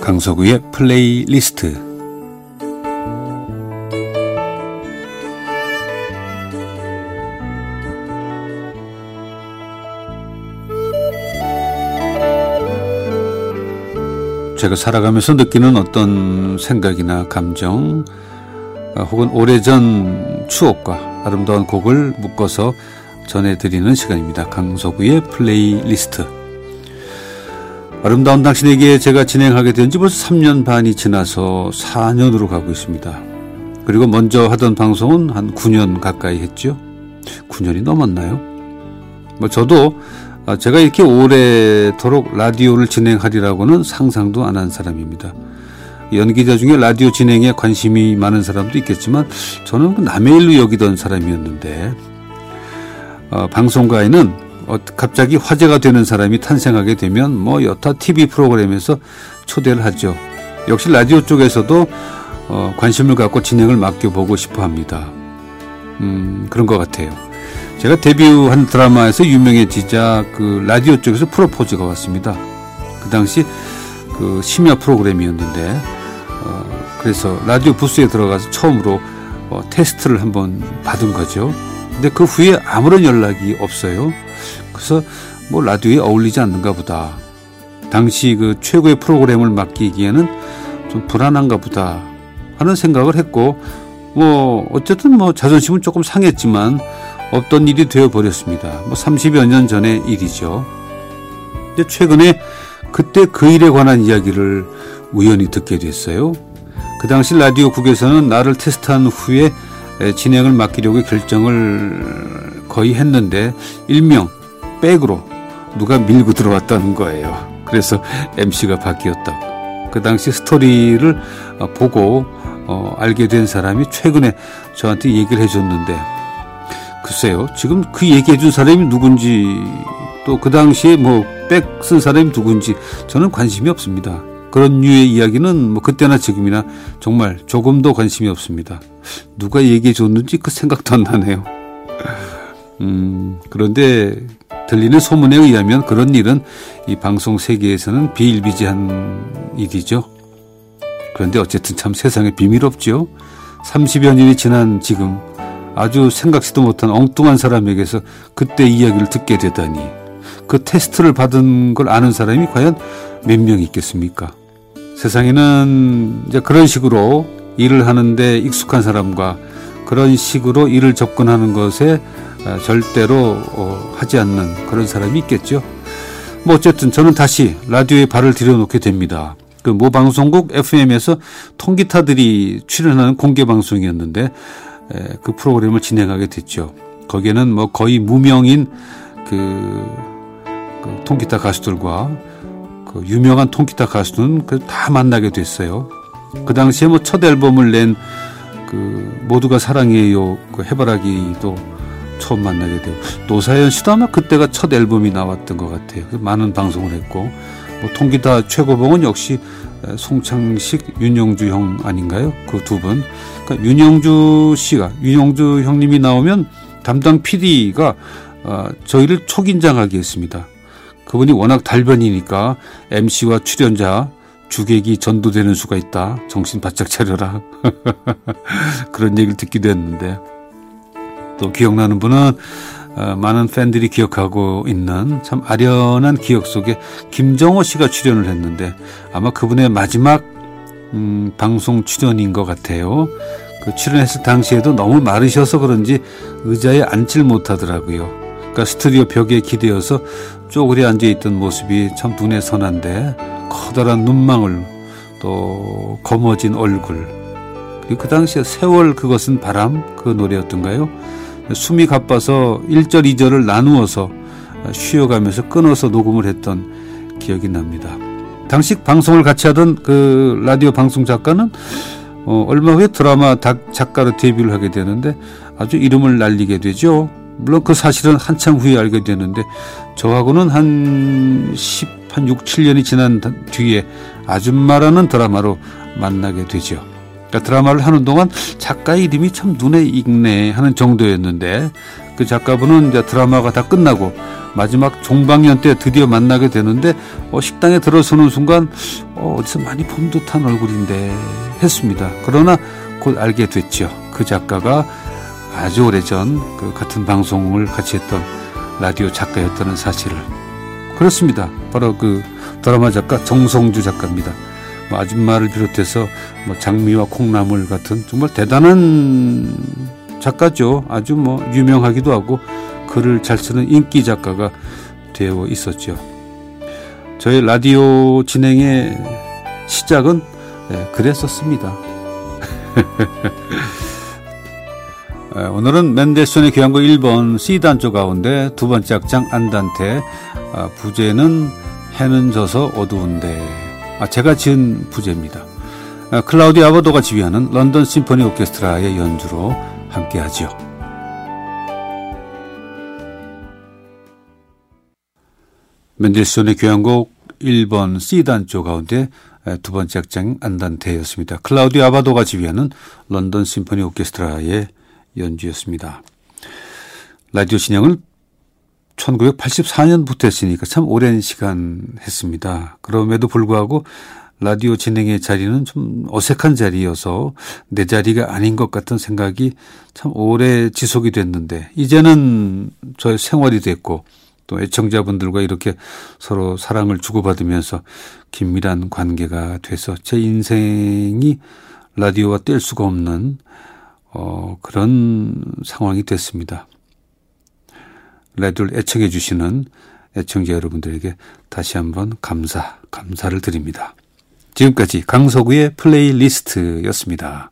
강석우의 플레이리스트 제가 살아가면서 느끼는 어떤 생각이나 감정 혹은 오래전 추억과 아름다운 곡을 묶어서 전해드리는 시간입니다. 강석우의 플레이리스트 아름다운 당신에게 제가 진행하게 된 지 벌써 3년 반이 지나서 4년으로 가고 있습니다. 그리고 먼저 하던 방송은 한 9년 가까이 했죠. 9년이 넘었나요? 뭐 저도 제가 이렇게 오래도록 라디오를 진행하리라고는 상상도 안 한 사람입니다. 연기자 중에 라디오 진행에 관심이 많은 사람도 있겠지만 저는 그 남의 일로 여기던 사람이었는데 어, 방송가에는 어, 갑자기 화제가 되는 사람이 탄생하게 되면 뭐 여타 TV 프로그램에서 초대를 하죠. 역시 라디오 쪽에서도 어, 관심을 갖고 진행을 맡겨보고 싶어 합니다. 음, 그런 것 같아요. 제가 데뷔한 드라마에서 유명해지자 그 라디오 쪽에서 프로포즈가 왔습니다. 그 당시 그 심야 프로그램이었는데, 어, 그래서 라디오 부스에 들어가서 처음으로 어, 테스트를 한번 받은 거죠. 근데 그 후에 아무런 연락이 없어요. 그래서 뭐 라디오에 어울리지 않는가 보다. 당시 그 최고의 프로그램을 맡기기에는 좀 불안한가 보다 하는 생각을 했고 뭐 어쨌든 뭐 자존심은 조금 상했지만 없던 일이 되어 버렸습니다. 뭐 30여 년 전의 일이죠. 근데 최근에 그때 그 일에 관한 이야기를 우연히 듣게 됐어요. 그 당시 라디오 국에서는 나를 테스트한 후에 진행을 맡기려고 결정을 거의 했는데 일명 백으로 누가 밀고 들어왔다는 거예요. 그래서 MC가 바뀌었다고. 그 당시 스토리를 어, 보고 어, 알게 된 사람이 최근에 저한테 얘기를 해줬는데 글쎄요 지금 그 얘기해 준 사람이 누군지 또 그 당시에 뭐 백 쓴 사람이 누군지 저는 관심이 없습니다. 그런 류의 이야기는 뭐 그때나 지금이나 정말 조금도 관심이 없습니다. 누가 얘기해 줬는지 그 생각도 안 나네요. 음, 그런데 들리는 소문에 의하면 그런 일은 이 방송 세계에서는 비일비재한 일이죠. 그런데 어쨌든 참 세상에 비밀 없죠. 30여 년이 지난 지금 아주 생각지도 못한 엉뚱한 사람에게서 그때 이야기를 듣게 되다니 그 테스트를 받은 걸 아는 사람이 과연 몇 명 있겠습니까? 세상에는 이제 그런 식으로 일을 하는데 익숙한 사람과 그런 식으로 일을 접근하는 것에 아, 절대로 어, 하지 않는 그런 사람이 있겠죠. 뭐 어쨌든 저는 다시 라디오에 발을 들여놓게 됩니다. 그 모 방송국 FM에서 통기타들이 출연하는 공개 방송이었는데 그 프로그램을 진행하게 됐죠. 거기에는 뭐 거의 무명인 그, 그 통기타 가수들과 그 유명한 통기타 가수는 다 만나게 됐어요. 그 당시에 뭐 첫 앨범을 낸 그 모두가 사랑해요 그 해바라기도 처음 만나게 되고 노사연 씨도 아마 그때가 첫 앨범이 나왔던 것 같아요. 많은 방송을 했고 뭐 통기타 최고봉은 역시 송창식, 윤영주 형 아닌가요? 그 두 분. 그러니까 윤영주 씨가 윤영주 형님이 나오면 담당 PD가 어, 저희를 초긴장하게 했습니다. 그분이 워낙 달변이니까 MC와 출연자 주객이 전도되는 수가 있다. 정신 바짝 차려라. 그런 얘기를 듣기도 했는데 또 기억나는 분은 어, 많은 팬들이 기억하고 있는 참 아련한 기억 속에 김정호 씨가 출연을 했는데 아마 그분의 마지막 음, 방송 출연인 것 같아요. 그 출연했을 당시에도 너무 마르셔서 그런지 의자에 앉질 못하더라고요. 그러니까 스튜디오 벽에 기대어서 쪼그려 앉아 있던 모습이 참 눈에 선한데 커다란 눈망울 또 검어진 얼굴 그리고 그 당시에 세월 그것은 바람 그 노래였던가요? 숨이 가빠서 1절, 2절을 나누어서 쉬어가면서 끊어서 녹음을 했던 기억이 납니다. 당시 방송을 같이 하던 그 라디오 방송 작가는 어, 얼마 후에 드라마 작가로 데뷔를 하게 되는데 아주 이름을 날리게 되죠. 물론 그 사실은 한참 후에 알게 되는데 저하고는 한 10, 한 6, 7년이 지난 뒤에 아줌마라는 드라마로 만나게 되죠. 그러니까 드라마를 하는 동안 작가 이름이 참 눈에 익네 하는 정도였는데 그 작가분은 이제 드라마가 다 끝나고 마지막 종방년 때 드디어 만나게 되는데 어, 식당에 들어서는 순간 어, 어디서 많이 본 듯한 얼굴인데 했습니다. 그러나 곧 알게 됐죠. 그 작가가 아주 오래전 그 같은 방송을 같이 했던 라디오 작가였다는 사실을. 그렇습니다. 바로 그 드라마 작가 정성주 작가입니다. 뭐 아줌마를 비롯해서 뭐 장미와 콩나물 같은 정말 대단한 작가죠. 아주 뭐 유명하기도 하고 글을 잘 쓰는 인기 작가가 되어 있었죠. 저희 라디오 진행의 시작은 네, 그랬었습니다. 네, 오늘은 맨델슨의 교향곡 1번 C단조 가운데 두 번째 악장 안단테 아, 부제는 해는 져서 어두운데 아, 제가 지은 부제입니다. 아, 클라우디 아버도가 지휘하는 런던 심포니 오케스트라의 연주로 함께하지요. 맨델슨의 교향곡 1번 C단조 가운데 두 번째 악장 안단테였습니다. 클라우디 아바도가 지휘하는 런던 심포니 오케스트라의 연주였습니다. 라디오 진행을 1984년부터 했으니까 참 오랜 시간 했습니다. 그럼에도 불구하고 라디오 진행의 자리는 좀 어색한 자리여서 내 자리가 아닌 것 같은 생각이 참 오래 지속이 됐는데 이제는 저의 생활이 됐고 또 애청자분들과 이렇게 서로 사랑을 주고받으면서 긴밀한 관계가 돼서 제 인생이 라디오와 뗄 수가 없는 어, 그런 상황이 됐습니다. 라디오를 애청해 주시는 애청자 여러분들에게 다시 한번 감사, 감사를 드립니다. 지금까지 강서구의 플레이리스트였습니다.